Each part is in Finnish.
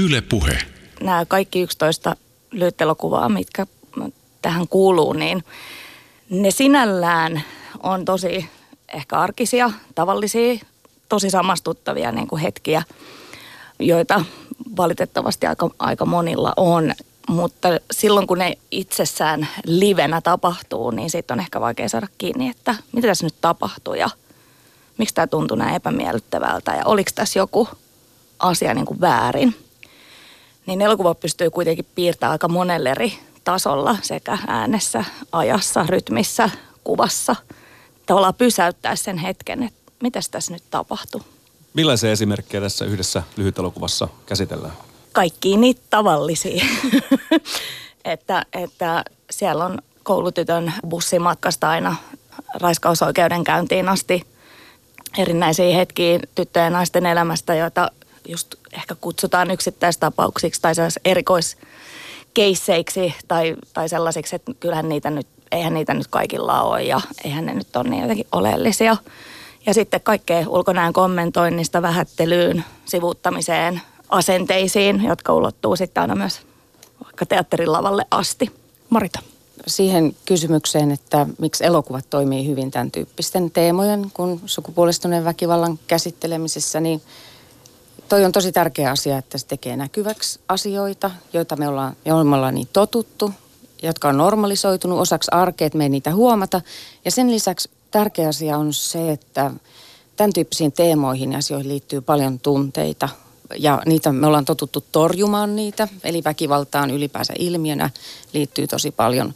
Yle Puhe. Nämä kaikki 11 lyhytelokuvaa, mitkä tähän kuuluu, niin ne sinällään on tosi ehkä arkisia, tavallisia, tosi samastuttavia niin kuin hetkiä, joita valitettavasti aika, aika monilla on. Mutta silloin kun ne itsessään livenä tapahtuu, niin siitä on ehkä vaikea saada kiinni, että mitä tässä nyt tapahtuu ja miksi tämä tuntuu näin epämiellyttävältä ja oliko tässä joku asia niin kuin väärin. Niin elokuva pystyy kuitenkin piirtämään aika monelle eri tasolla sekä äänessä, ajassa, rytmissä, kuvassa. Tavallaan pysäyttää sen hetken, että mitä tässä nyt tapahtuu. Millaisia esimerkkejä tässä yhdessä lyhytelokuvassa käsitellään? Kaikki niitä tavallisia. että, että siellä on koulutytön bussimatkasta aina raiskausoikeudenkäyntiin asti erinäisiä hetkiä tyttöjen ja naisten elämästä, joita just ehkä kutsutaan yksittäistapauksiksi tai erikoiskeisseiksi tai, tai sellaisiksi, että kyllähän niitä nyt, eihän niitä nyt kaikilla ole ja eihän ne nyt ole niin jotenkin oleellisia. Ja sitten kaikkea ulkonäön kommentoinnista vähättelyyn, sivuuttamiseen, asenteisiin, jotka ulottuu sitten aina myös vaikka teatterilavalle asti. Marita. Siihen kysymykseen, että miksi elokuvat toimii hyvin tämän tyyppisten teemojen kuin sukupuolistuneen väkivallan käsittelemisessä, niin toi on tosi tärkeä asia, että se tekee näkyväksi asioita, joita me ollaan, me ollaan niin totuttu, jotka on normalisoitunut osaksi arkea, että me ei niitä huomata. Ja sen lisäksi tärkeä asia on se, että tämän tyyppisiin teemoihin ja asioihin liittyy paljon tunteita. Ja niitä me ollaan totuttu torjumaan niitä, eli väkivaltaan ylipäänsä ilmiönä liittyy tosi paljon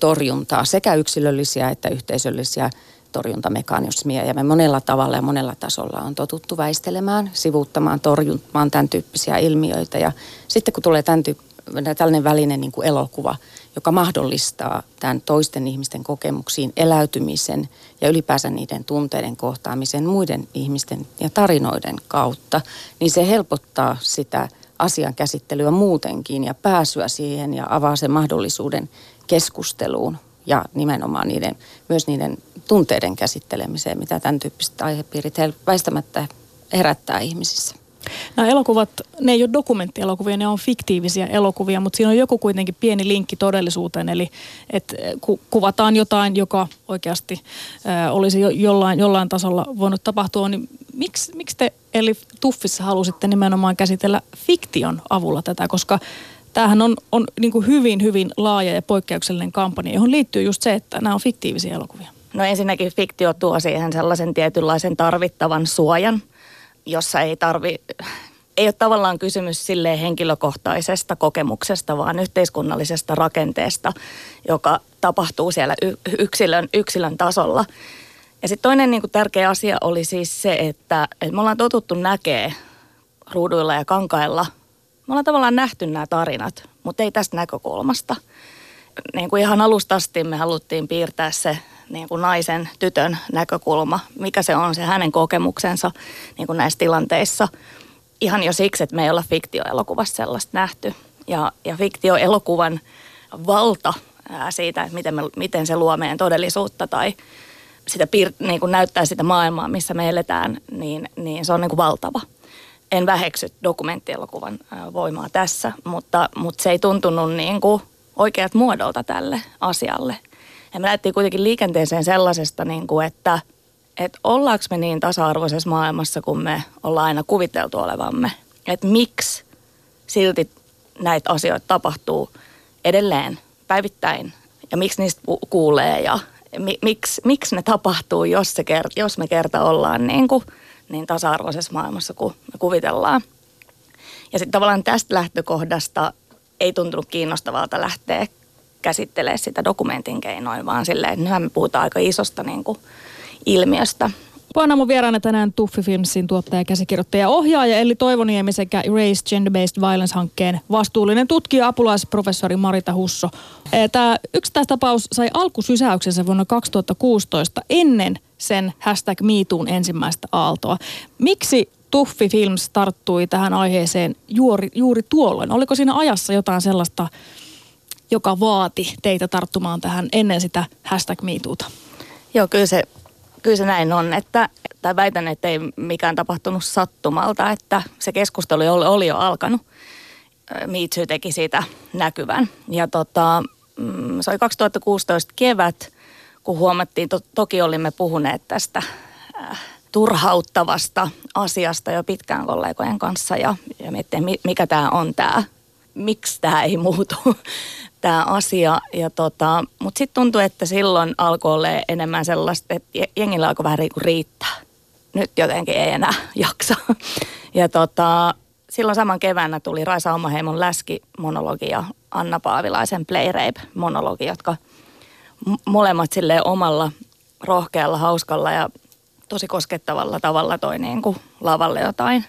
torjuntaa, sekä yksilöllisiä että yhteisöllisiä torjuntamekanismia. Ja me monella tavalla ja monella tasolla on totuttu väistelemään, sivuuttamaan, torjumaan tämän tyyppisiä ilmiöitä. Ja sitten kun tulee tämän tyyppi, tällainen välinen niin kuin elokuva, joka mahdollistaa tämän toisten ihmisten kokemuksiin eläytymisen ja ylipäänsä niiden tunteiden kohtaamisen muiden ihmisten ja tarinoiden kautta, niin se helpottaa sitä asian käsittelyä muutenkin ja pääsyä siihen ja avaa sen mahdollisuuden keskusteluun ja nimenomaan niiden, myös niiden tunteiden käsittelemiseen, mitä tämän tyyppiset aihepiirit väistämättä herättää ihmisissä. Nämä elokuvat, ne ei ole dokumenttielokuvia, ne on fiktiivisiä elokuvia, mutta siinä on joku kuitenkin pieni linkki todellisuuteen, eli että ku, kuvataan jotain, joka oikeasti ää, olisi jo, jollain, jollain tasolla voinut tapahtua, niin miksi, miksi te eli Tuffissa halusitte nimenomaan käsitellä fiktion avulla tätä, koska tämähän on, on niin kuin hyvin, hyvin laaja ja poikkeuksellinen kampanja, johon liittyy just se, että nämä on fiktiivisiä elokuvia. No ensinnäkin fiktio tuo siihen sellaisen tietynlaisen tarvittavan suojan, jossa ei tarvi, ei ole tavallaan kysymys sille henkilökohtaisesta kokemuksesta, vaan yhteiskunnallisesta rakenteesta, joka tapahtuu siellä yksilön, yksilön tasolla. Ja sitten toinen niin kuin tärkeä asia oli siis se, että, että me ollaan totuttu näkee ruuduilla ja kankailla. Me ollaan tavallaan nähty nämä tarinat, mutta ei tästä näkökulmasta. Niin kuin ihan alusta asti me haluttiin piirtää se niin kuin naisen, tytön näkökulma, mikä se on se hänen kokemuksensa niin kuin näissä tilanteissa. Ihan jo siksi, että me ei olla fiktioelokuvassa sellaista nähty. Ja, ja fiktioelokuvan valta ää, siitä, että miten, me, miten se luo meidän todellisuutta tai sitä piir- niin kuin näyttää sitä maailmaa, missä me eletään, niin, niin se on niin kuin valtava. En väheksy dokumenttielokuvan voimaa tässä, mutta, mutta se ei tuntunut niin kuin oikeat muodolta tälle asialle – ja me lähdettiin kuitenkin liikenteeseen sellaisesta, niin kuin, että, että ollaanko me niin tasa-arvoisessa maailmassa, kun me ollaan aina kuviteltu olevamme. Että miksi silti näitä asioita tapahtuu edelleen päivittäin? Ja miksi niistä kuulee? Ja mi, miksi, miksi ne tapahtuu, jos, se kert, jos me kerta ollaan niin, kuin, niin tasa-arvoisessa maailmassa kuin me kuvitellaan. Ja sitten tavallaan tästä lähtökohdasta ei tuntunut kiinnostavalta lähteä käsittelee sitä dokumentin keinoin, vaan silleen, että nythän me puhutaan aika isosta niin kuin, ilmiöstä. Puhana mun vieraana tänään Tuffi Filmsin tuottaja, käsikirjoittaja ja ohjaaja Elli Toivoniemi sekä Erase Gender-Based Violence-hankkeen vastuullinen tutkija apulaisprofessori Marita Husso. Tämä yksittäistapaus sai alkusysäyksensä vuonna 2016 ennen sen hashtag MeToon ensimmäistä aaltoa. Miksi Tuffi Films tarttui tähän aiheeseen juuri, juuri tuolloin? Oliko siinä ajassa jotain sellaista joka vaati teitä tarttumaan tähän ennen sitä hashtag MeToota? Joo, kyllä se, kyllä se näin on, että, tai väitän, että ei mikään tapahtunut sattumalta, että se keskustelu oli, jo alkanut. Too teki siitä näkyvän. Ja tota, mm, se oli 2016 kevät, kun huomattiin, to, toki olimme puhuneet tästä äh, turhauttavasta asiasta jo pitkään kollegojen kanssa ja, ja miettiä, mikä tämä on tämä, miksi tämä ei muutu tämä asia. Ja tota, Mutta sitten tuntui, että silloin alkoi olla enemmän sellaista, että jengillä alkoi vähän niinku riittää. Nyt jotenkin ei enää jaksa. Ja tota, silloin saman keväänä tuli Raisa Omaheimon läski-monologi ja Anna Paavilaisen Play Rape-monologi, jotka molemmat sille omalla rohkealla, hauskalla ja tosi koskettavalla tavalla toi niin kuin lavalle jotain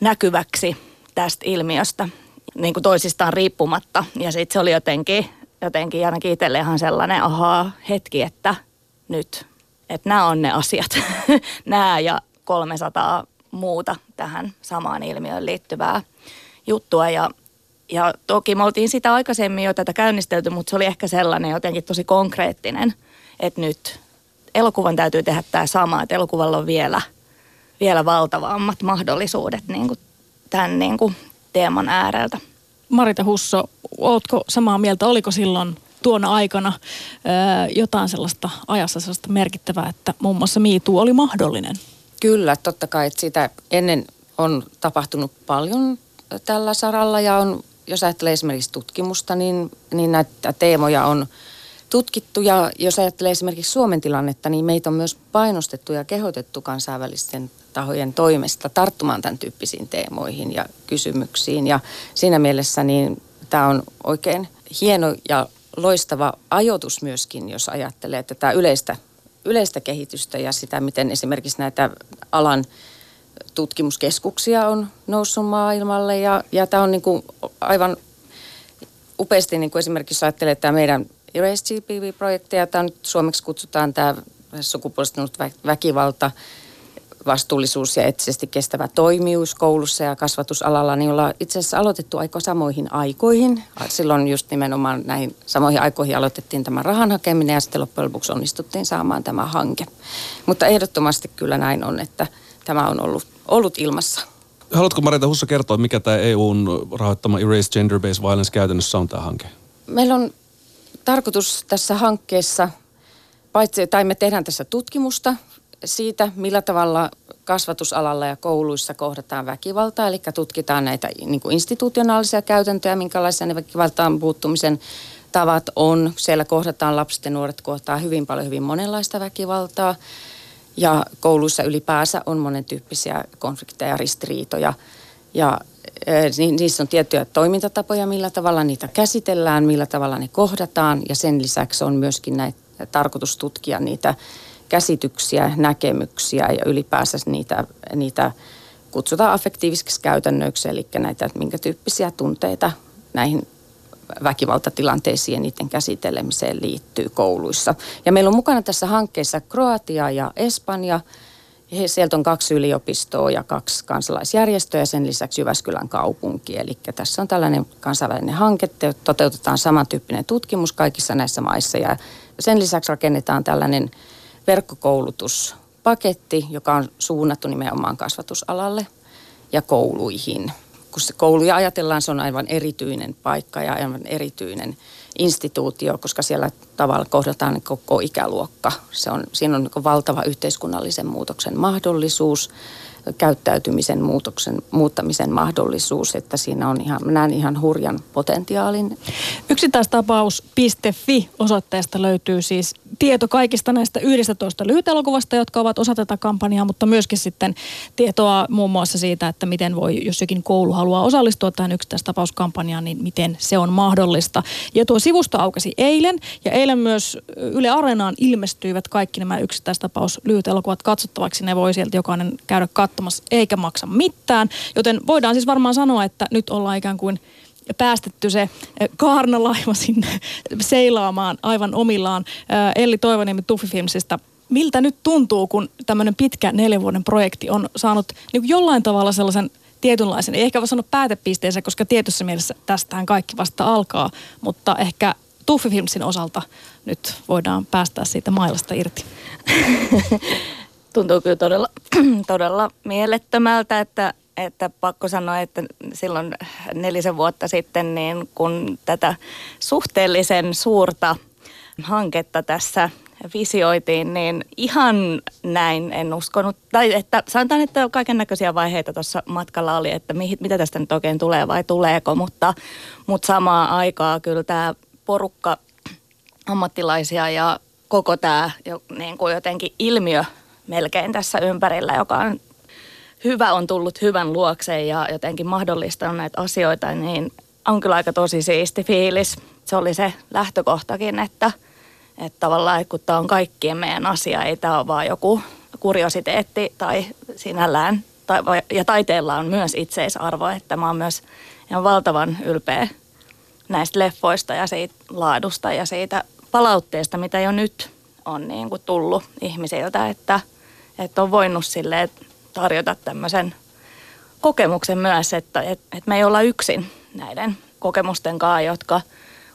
näkyväksi tästä ilmiöstä niin kuin toisistaan riippumatta. Ja sitten se oli jotenkin, jotenkin ainakin itselle ihan sellainen ahaa hetki, että nyt, että nämä on ne asiat. nämä ja 300 muuta tähän samaan ilmiöön liittyvää juttua. Ja, ja toki me oltiin sitä aikaisemmin jo tätä käynnistelty, mutta se oli ehkä sellainen jotenkin tosi konkreettinen, että nyt elokuvan täytyy tehdä tämä sama, että elokuvalla on vielä, vielä valtavammat mahdollisuudet niin kuin tämän niin kuin teeman ääreltä. Marita Husso, ootko samaa mieltä? Oliko silloin tuona aikana jotain sellaista ajassa sellaista merkittävää, että muun muassa MeToo oli mahdollinen? Kyllä, totta kai. Että sitä ennen on tapahtunut paljon tällä saralla ja on, jos ajattelee esimerkiksi tutkimusta, niin, niin näitä teemoja on tutkittu. Ja jos ajattelee esimerkiksi Suomen tilannetta, niin meitä on myös painostettu ja kehotettu kansainvälisten tahojen toimesta tarttumaan tämän tyyppisiin teemoihin ja kysymyksiin. Ja siinä mielessä niin tämä on oikein hieno ja loistava ajoitus myöskin, jos ajattelee tätä yleistä, yleistä kehitystä ja sitä, miten esimerkiksi näitä alan tutkimuskeskuksia on noussut maailmalle. Ja, ja tämä on niin kuin aivan upeasti, niin kuin esimerkiksi ajattelee, tämä meidän Erase GPV-projekti, ja tämä nyt suomeksi kutsutaan tämä sukupuolistunut väkivalta – vastuullisuus ja eettisesti kestävä toimijuus koulussa ja kasvatusalalla, niin ollaan itse asiassa aloitettu aika samoihin aikoihin. Silloin just nimenomaan näihin samoihin aikoihin aloitettiin tämä rahan hakeminen ja sitten loppujen lopuksi onnistuttiin saamaan tämä hanke. Mutta ehdottomasti kyllä näin on, että tämä on ollut, ollut ilmassa. Haluatko Marita Husso kertoa, mikä tämä EUn rahoittama Erase Gender Based Violence käytännössä on tämä hanke? Meillä on tarkoitus tässä hankkeessa, paitsi, tai me tehdään tässä tutkimusta siitä, millä tavalla kasvatusalalla ja kouluissa kohdataan väkivaltaa, eli tutkitaan näitä niin kuin institutionaalisia käytäntöjä, minkälaisia ne väkivaltaan puuttumisen tavat on. Siellä kohdataan lapset ja nuoret kohtaa hyvin paljon hyvin monenlaista väkivaltaa ja kouluissa ylipäänsä on monen tyyppisiä konflikteja ja ristiriitoja. Ja niissä on tiettyjä toimintatapoja, millä tavalla niitä käsitellään, millä tavalla ne kohdataan ja sen lisäksi on myöskin näitä tarkoitus tutkia niitä käsityksiä, näkemyksiä ja ylipäänsä niitä, niitä kutsutaan affektiivisiksi käytännöiksi, eli näitä, että minkä tyyppisiä tunteita näihin väkivaltatilanteisiin ja niiden käsittelemiseen liittyy kouluissa. Ja meillä on mukana tässä hankkeessa Kroatia ja Espanja. He, sieltä on kaksi yliopistoa ja kaksi kansalaisjärjestöä ja sen lisäksi Jyväskylän kaupunki. Eli tässä on tällainen kansainvälinen hanke, toteutetaan samantyyppinen tutkimus kaikissa näissä maissa ja sen lisäksi rakennetaan tällainen verkkokoulutuspaketti, joka on suunnattu nimenomaan kasvatusalalle ja kouluihin. Kun se kouluja ajatellaan, se on aivan erityinen paikka ja aivan erityinen instituutio, koska siellä tavalla kohdataan koko ikäluokka. Se on, siinä on niin valtava yhteiskunnallisen muutoksen mahdollisuus käyttäytymisen muutoksen, muuttamisen mahdollisuus, että siinä on ihan, näen ihan hurjan potentiaalin. Yksittäistapaus.fi osoitteesta löytyy siis tieto kaikista näistä 11 lyhytelokuvasta, jotka ovat osa tätä kampanjaa, mutta myöskin sitten tietoa muun muassa siitä, että miten voi, jos jokin koulu haluaa osallistua tähän yksittäistapauskampanjaan, niin miten se on mahdollista. Ja tuo sivusto aukesi eilen, ja eilen myös Yle Areenaan ilmestyivät kaikki nämä yksittäistapaus lyhytelokuvat katsottavaksi. Ne voi sieltä jokainen käydä katsomassa, eikä maksa mitään. Joten voidaan siis varmaan sanoa, että nyt ollaan ikään kuin – päästetty se eh, kaarnalaiva sinne seilaamaan aivan omillaan. Eh, Elli Toivoniemi Tuffi Filmsistä miltä nyt tuntuu, kun tämmöinen pitkä neljän vuoden projekti on saanut niin jollain tavalla sellaisen tietynlaisen, ei ehkä voi sanoa päätepisteensä, koska tietyssä mielessä tästähän kaikki vasta alkaa, mutta ehkä Tuffi Filmsin osalta nyt voidaan päästää siitä mailasta irti. Tuntuu kyllä todella, todella mielettömältä, että että pakko sanoa, että silloin nelisen vuotta sitten, niin kun tätä suhteellisen suurta hanketta tässä visioitiin, niin ihan näin en uskonut. Tai että sanotaan, että kaiken näköisiä vaiheita tuossa matkalla oli, että mi, mitä tästä nyt oikein tulee vai tuleeko, mutta, mutta samaa aikaa kyllä tämä porukka ammattilaisia ja koko tämä niin kuin jotenkin ilmiö melkein tässä ympärillä, joka on hyvä on tullut hyvän luokseen ja jotenkin mahdollistanut näitä asioita, niin on kyllä aika tosi siisti fiilis. Se oli se lähtökohtakin, että, että tavallaan kun tämä on kaikkien meidän asia, ei tämä ole vaan joku kuriositeetti tai sinällään, tai, ja taiteella on myös itseisarvo, että mä oon myös ihan valtavan ylpeä näistä leffoista ja siitä laadusta ja siitä palautteesta, mitä jo nyt on niin kuin tullut ihmisiltä, että, että on voinut silleen tarjota tämmöisen kokemuksen myös, että, että, että me ei olla yksin näiden kokemusten kanssa, jotka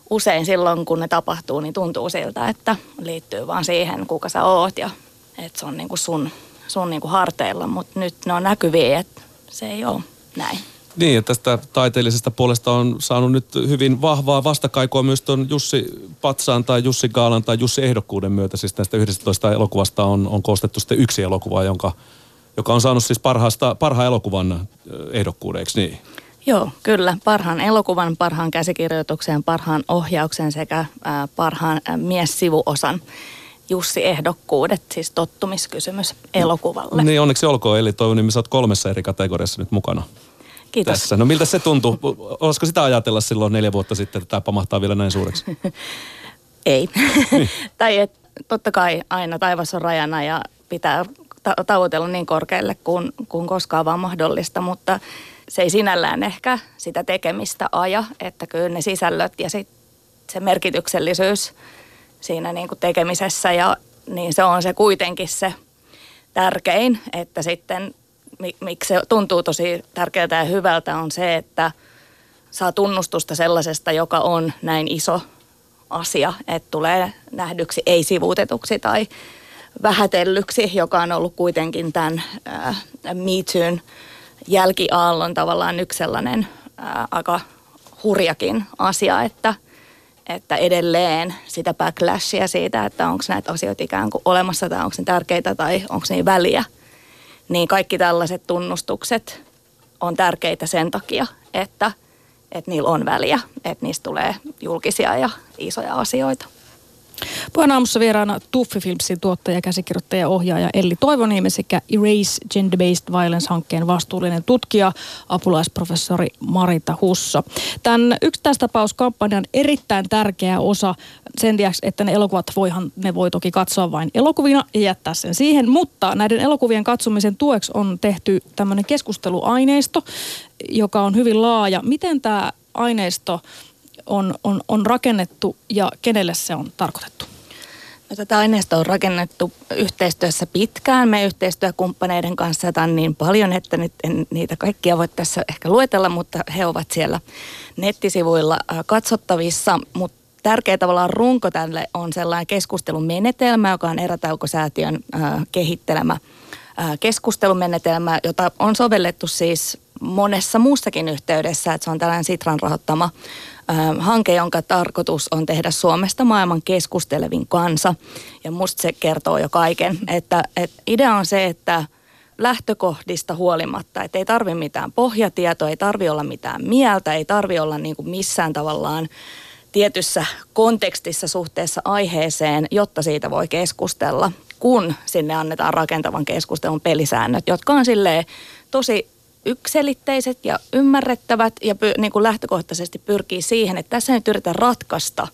usein silloin, kun ne tapahtuu, niin tuntuu siltä, että liittyy vaan siihen, kuka sä oot ja että se on niin kuin sun, sun niin kuin harteilla, mutta nyt ne on näkyviä, että se ei ole näin. Niin, että tästä taiteellisesta puolesta on saanut nyt hyvin vahvaa vastakaikua myös tuon Jussi Patsaan tai Jussi Gaalan tai Jussi Ehdokkuuden myötä. Siis näistä 11 elokuvasta on, on koostettu sitten yksi elokuva, jonka, joka on saanut siis parhaasta, parhaan elokuvan ehdokkuuden, eikö niin? Joo, kyllä. Parhaan elokuvan, parhaan käsikirjoituksen, parhaan ohjauksen sekä ää, parhaan ää, miessivuosan Jussi ehdokkuudet, siis tottumiskysymys elokuvalle. Niin, onneksi olkoon. Eli toivon, niin sä oot kolmessa eri kategoriassa nyt mukana. Kiitos. Tässä. No miltä se tuntuu? Olisiko sitä ajatella silloin neljä vuotta sitten, että tämä pamahtaa vielä näin suureksi? Ei. Niin. tai et, totta kai aina taivas on rajana ja pitää ta- tavoitella niin korkealle kuin, kuin koskaan vaan mahdollista, mutta se ei sinällään ehkä sitä tekemistä aja, että kyllä ne sisällöt ja sit se merkityksellisyys siinä niin kuin tekemisessä ja niin se on se kuitenkin se tärkein, että sitten miksi se tuntuu tosi tärkeältä ja hyvältä on se, että saa tunnustusta sellaisesta, joka on näin iso asia, että tulee nähdyksi, ei sivuutetuksi tai vähätellyksi, joka on ollut kuitenkin tämän äh, Me jälkiaallon tavallaan yksi sellainen äh, aika hurjakin asia, että, että edelleen sitä backlashia siitä, että onko näitä asioita ikään kuin olemassa tai onko ne tärkeitä tai onko ne väliä – niin kaikki tällaiset tunnustukset on tärkeitä sen takia, että, että niillä on väliä, että niistä tulee julkisia ja isoja asioita. Puheen aamussa vieraana Tuffi Filmsin tuottaja, käsikirjoittaja ja ohjaaja Elli Toivoniemi sekä Erase Gender-Based Violence-hankkeen vastuullinen tutkija, apulaisprofessori Marita Husso. Tämän yksittäistapauskampanjan erittäin tärkeä osa sen lisäksi, että ne elokuvat voihan, ne voi toki katsoa vain elokuvina ja jättää sen siihen, mutta näiden elokuvien katsomisen tueksi on tehty tämmöinen keskusteluaineisto, joka on hyvin laaja. Miten tämä aineisto on, on, on rakennettu ja kenelle se on tarkoitettu? No, tätä aineistoa on rakennettu yhteistyössä pitkään. Me yhteistyökumppaneiden kanssa on niin paljon, että nyt en niitä kaikkia voi tässä ehkä luetella, mutta he ovat siellä nettisivuilla äh, katsottavissa. Mutta tärkeä tavallaan runko tälle on sellainen keskustelun menetelmä, joka on Erätaukosäätiön äh, kehittelemä äh, keskustelumenetelmä, jota on sovellettu siis monessa muussakin yhteydessä, että se on tällainen Sitran rahoittama hanke, jonka tarkoitus on tehdä Suomesta maailman keskustelevin kansa. Ja musta se kertoo jo kaiken, että, että idea on se, että lähtökohdista huolimatta, että ei tarvi mitään pohjatietoa, ei tarvi olla mitään mieltä, ei tarvi olla niin kuin missään tavallaan tietyssä kontekstissa suhteessa aiheeseen, jotta siitä voi keskustella, kun sinne annetaan rakentavan keskustelun pelisäännöt, jotka on silleen tosi ykselitteiset ja ymmärrettävät ja py, niin kuin lähtökohtaisesti pyrkii siihen, että tässä nyt yritetään ratkaista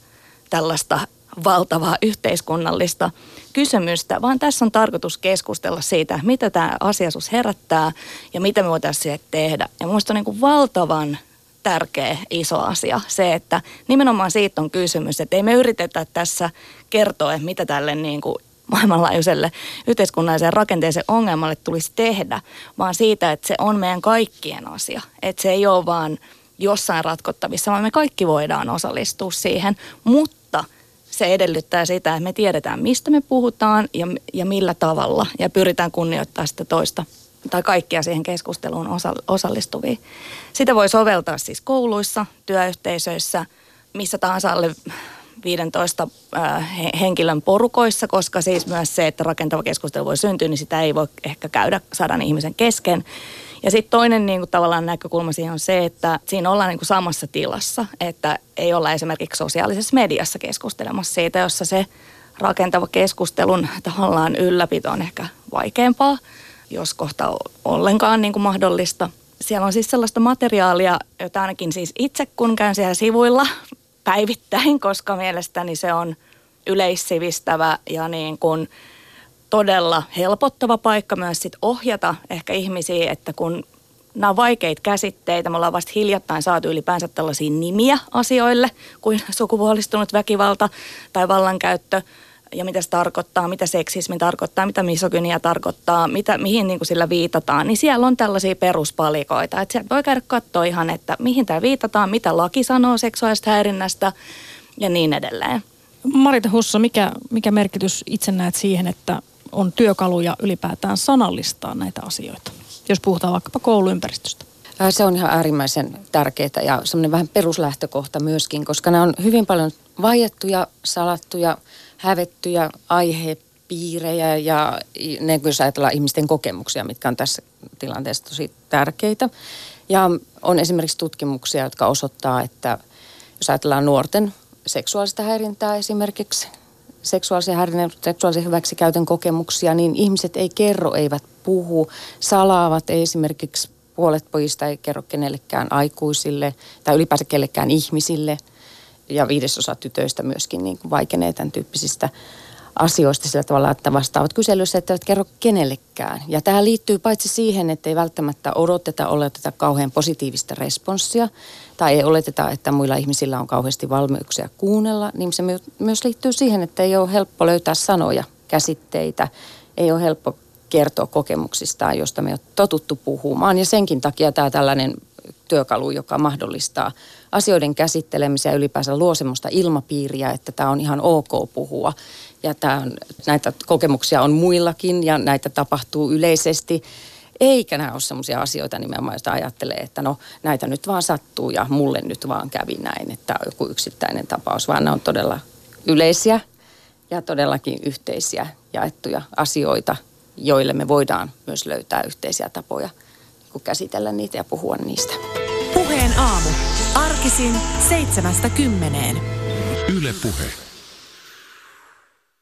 tällaista valtavaa yhteiskunnallista kysymystä, vaan tässä on tarkoitus keskustella siitä, mitä tämä asiasus herättää ja mitä me voitaisiin tehdä. Ja minusta on niin kuin valtavan tärkeä iso asia se, että nimenomaan siitä on kysymys, että ei me yritetä tässä kertoa, mitä tälle niin kuin maailmanlaajuiselle yhteiskunnalliseen rakenteeseen ongelmalle tulisi tehdä, vaan siitä, että se on meidän kaikkien asia. Että se ei ole vaan jossain ratkottavissa, vaan me kaikki voidaan osallistua siihen, mutta se edellyttää sitä, että me tiedetään, mistä me puhutaan ja, ja millä tavalla ja pyritään kunnioittamaan sitä toista tai kaikkia siihen keskusteluun osa, osallistuvia. Sitä voi soveltaa siis kouluissa, työyhteisöissä, missä tahansa alle 15 henkilön porukoissa, koska siis myös se, että rakentava keskustelu voi syntyä, niin sitä ei voi ehkä käydä sadan ihmisen kesken. Ja sitten toinen niin kuin, tavallaan näkökulma siihen on se, että siinä ollaan niin kuin, samassa tilassa, että ei olla esimerkiksi sosiaalisessa mediassa keskustelemassa siitä, jossa se rakentava keskustelun tavallaan ylläpito on ehkä vaikeampaa, jos kohta ollenkaan niin kuin mahdollista. Siellä on siis sellaista materiaalia, jota ainakin siis itse kun käyn siellä sivuilla päivittäin, koska mielestäni se on yleissivistävä ja niin kuin todella helpottava paikka myös sit ohjata ehkä ihmisiä, että kun nämä on vaikeita käsitteitä, me ollaan vasta hiljattain saatu ylipäänsä tällaisia nimiä asioille kuin sukupuolistunut väkivalta tai vallankäyttö ja mitä se tarkoittaa, mitä seksismi tarkoittaa, mitä misogynia tarkoittaa, mitä, mihin niin kuin sillä viitataan, niin siellä on tällaisia peruspalikoita. Että sieltä voi käydä katsoa ihan, että mihin tämä viitataan, mitä laki sanoo seksuaalista häirinnästä ja niin edelleen. Marita Husso, mikä, mikä merkitys itse näet siihen, että on työkaluja ylipäätään sanallistaa näitä asioita, jos puhutaan vaikkapa kouluympäristöstä? Se on ihan äärimmäisen tärkeää ja semmoinen vähän peruslähtökohta myöskin, koska nämä on hyvin paljon vaiettuja, salattuja, hävettyjä aihepiirejä ja ne, jos ajatellaan ihmisten kokemuksia, mitkä on tässä tilanteessa tosi tärkeitä. Ja on esimerkiksi tutkimuksia, jotka osoittaa, että jos ajatellaan nuorten seksuaalista häirintää esimerkiksi, seksuaalisen häirinnän, seksuaalisen hyväksikäytön kokemuksia, niin ihmiset ei kerro, eivät puhu, salaavat, ei esimerkiksi puolet pojista ei kerro kenellekään aikuisille tai ylipäänsä kellekään ihmisille. Ja viidesosa tytöistä myöskin niin kuin vaikenee tämän tyyppisistä asioista sillä tavalla, että vastaavat kyselyssä, että eivät kerro kenellekään. Ja tämä liittyy paitsi siihen, että ei välttämättä odoteta, oleteta kauhean positiivista responssia, tai ei oleteta, että muilla ihmisillä on kauheasti valmiuksia kuunnella, niin se myös liittyy siihen, että ei ole helppo löytää sanoja, käsitteitä, ei ole helppo kertoa kokemuksistaan, josta me on totuttu puhumaan. Ja senkin takia tämä tällainen työkalu, joka mahdollistaa asioiden käsittelemisen ja ylipäänsä luo semmoista ilmapiiriä, että tämä on ihan ok puhua. Ja tämä on, näitä kokemuksia on muillakin ja näitä tapahtuu yleisesti. Eikä nämä ole sellaisia asioita nimenomaan, joista ajattelee, että no näitä nyt vaan sattuu ja mulle nyt vaan kävi näin, että on joku yksittäinen tapaus, vaan ne on todella yleisiä ja todellakin yhteisiä jaettuja asioita, joille me voidaan myös löytää yhteisiä tapoja käsitellä niitä ja puhua niistä. Puheen aamu. Arkisin seitsemästä kymmeneen. Yle Puhe.